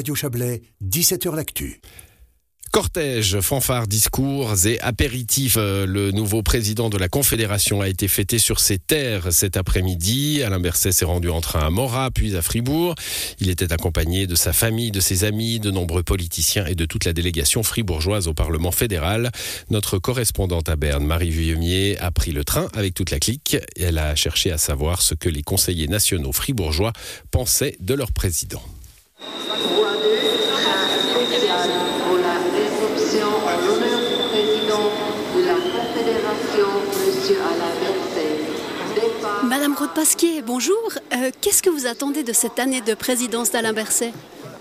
Radio Chablais, 17h L'Actu. Cortège, fanfare, discours et apéritifs. Euh, Le nouveau président de la Confédération a été fêté sur ses terres cet après-midi. Alain Berset s'est rendu en train à Morat, puis à Fribourg. Il était accompagné de sa famille, de ses amis, de nombreux politiciens et de toute la délégation fribourgeoise au Parlement fédéral. Notre correspondante à Berne, Marie Vuillemier, a pris le train avec toute la clique. Elle a cherché à savoir ce que les conseillers nationaux fribourgeois pensaient de leur président. Voix 2, train spécial pour la réception en l'honneur du président de la Confédération, M. Alain Berset. Madame Roth-Pasquier, bonjour. Euh, Qu'est-ce que vous attendez de cette année de présidence d'Alain Berset?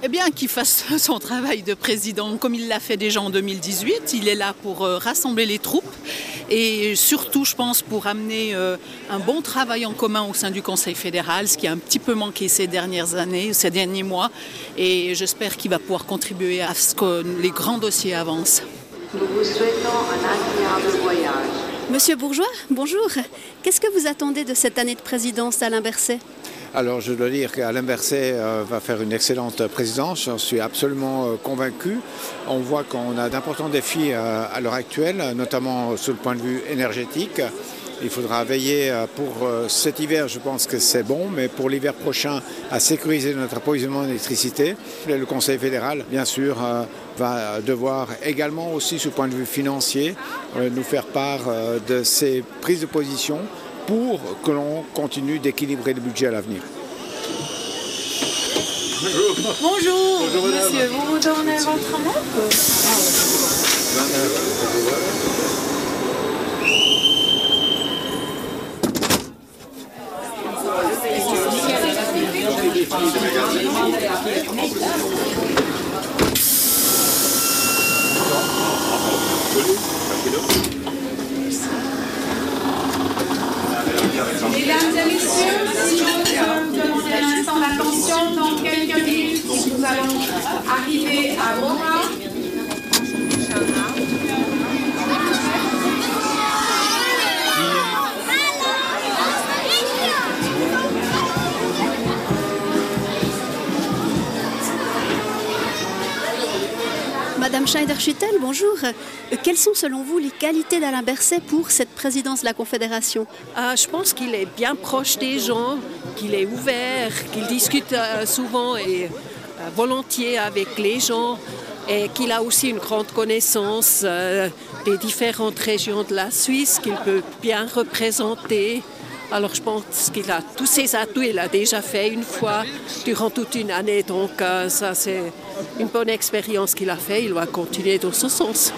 Eh bien, qu'il fasse son travail de président comme il l'a fait déjà en 2018. Il est là pour euh, rassembler les troupes et surtout, je pense, pour amener euh, un bon travail en commun au sein du Conseil fédéral, ce qui a un petit peu manqué ces dernières années, ces derniers mois. Et j'espère qu'il va pouvoir contribuer à ce que les grands dossiers avancent. Nous vous souhaitons un agréable voyage. Monsieur Bourgeois, bonjour. Qu'est-ce que vous attendez de cette année de présidence d'Alain Berset? Alors je dois dire qu'Alain Berset euh, va faire une excellente présidence, j'en suis absolument euh, convaincu. On voit qu'on a d'importants défis euh, à l'heure actuelle, notamment sur le point de vue énergétique. Il faudra veiller pour cet hiver, je pense que c'est bon, mais pour l'hiver prochain, à sécuriser notre approvisionnement d'électricité. Le Conseil fédéral, bien sûr, va devoir également aussi, sur le point de vue financier, nous faire part de ses prises de position pour que l'on continue d'équilibrer le budget à l'avenir. Bonjour, monsieur, vous vous donnez votre nom et messieurs, si je peux demander un dans quelques minutes, nous allons arriver à Morin. Madame Schneider-Schüttel, bonjour. Euh, Quelles sont selon vous les qualités d'Alain Berset pour cette présidence de la Confédération? Ah, je pense qu'il est bien proche des gens, qu'il est ouvert, qu'il discute euh, souvent et euh, volontiers avec les gens et qu'il a aussi une grande connaissance des différentes régions de la Suisse qu'il peut bien représenter. Alors je pense qu'il a tous ses atouts, il l'a déjà fait une fois durant toute une année, donc euh, ça c'est une bonne expérience qu'il a fait, il va continuer dans ce sens.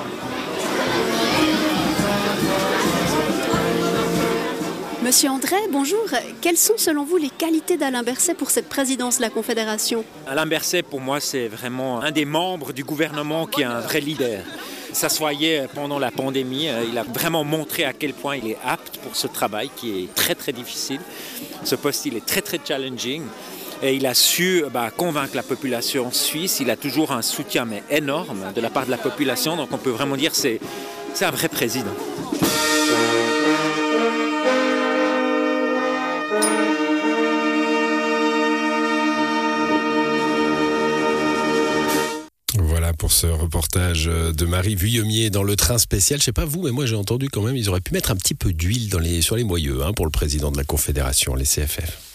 Monsieur André, bonjour. Quelles sont selon vous les qualités d'Alain Berset pour cette présidence de la Confédération? Alain Berset, pour moi, c'est vraiment un des membres du gouvernement qui est un vrai leader. Ça voyait pendant la pandémie. euh, Il a vraiment montré à quel point il est apte pour ce travail qui est très très difficile. Ce poste, il est très très challenging. Et il a su bah, convaincre la population suisse. Il a toujours un soutien mais énorme de la part de la population. Donc on peut vraiment dire que c'est un vrai président. Ce reportage de Marie Vuillemier dans le train spécial. Je sais pas vous, mais moi j'ai entendu quand même, ils auraient pu mettre un petit peu d'huile sur les moyeux hein, pour le président de la Confédération, les CFF.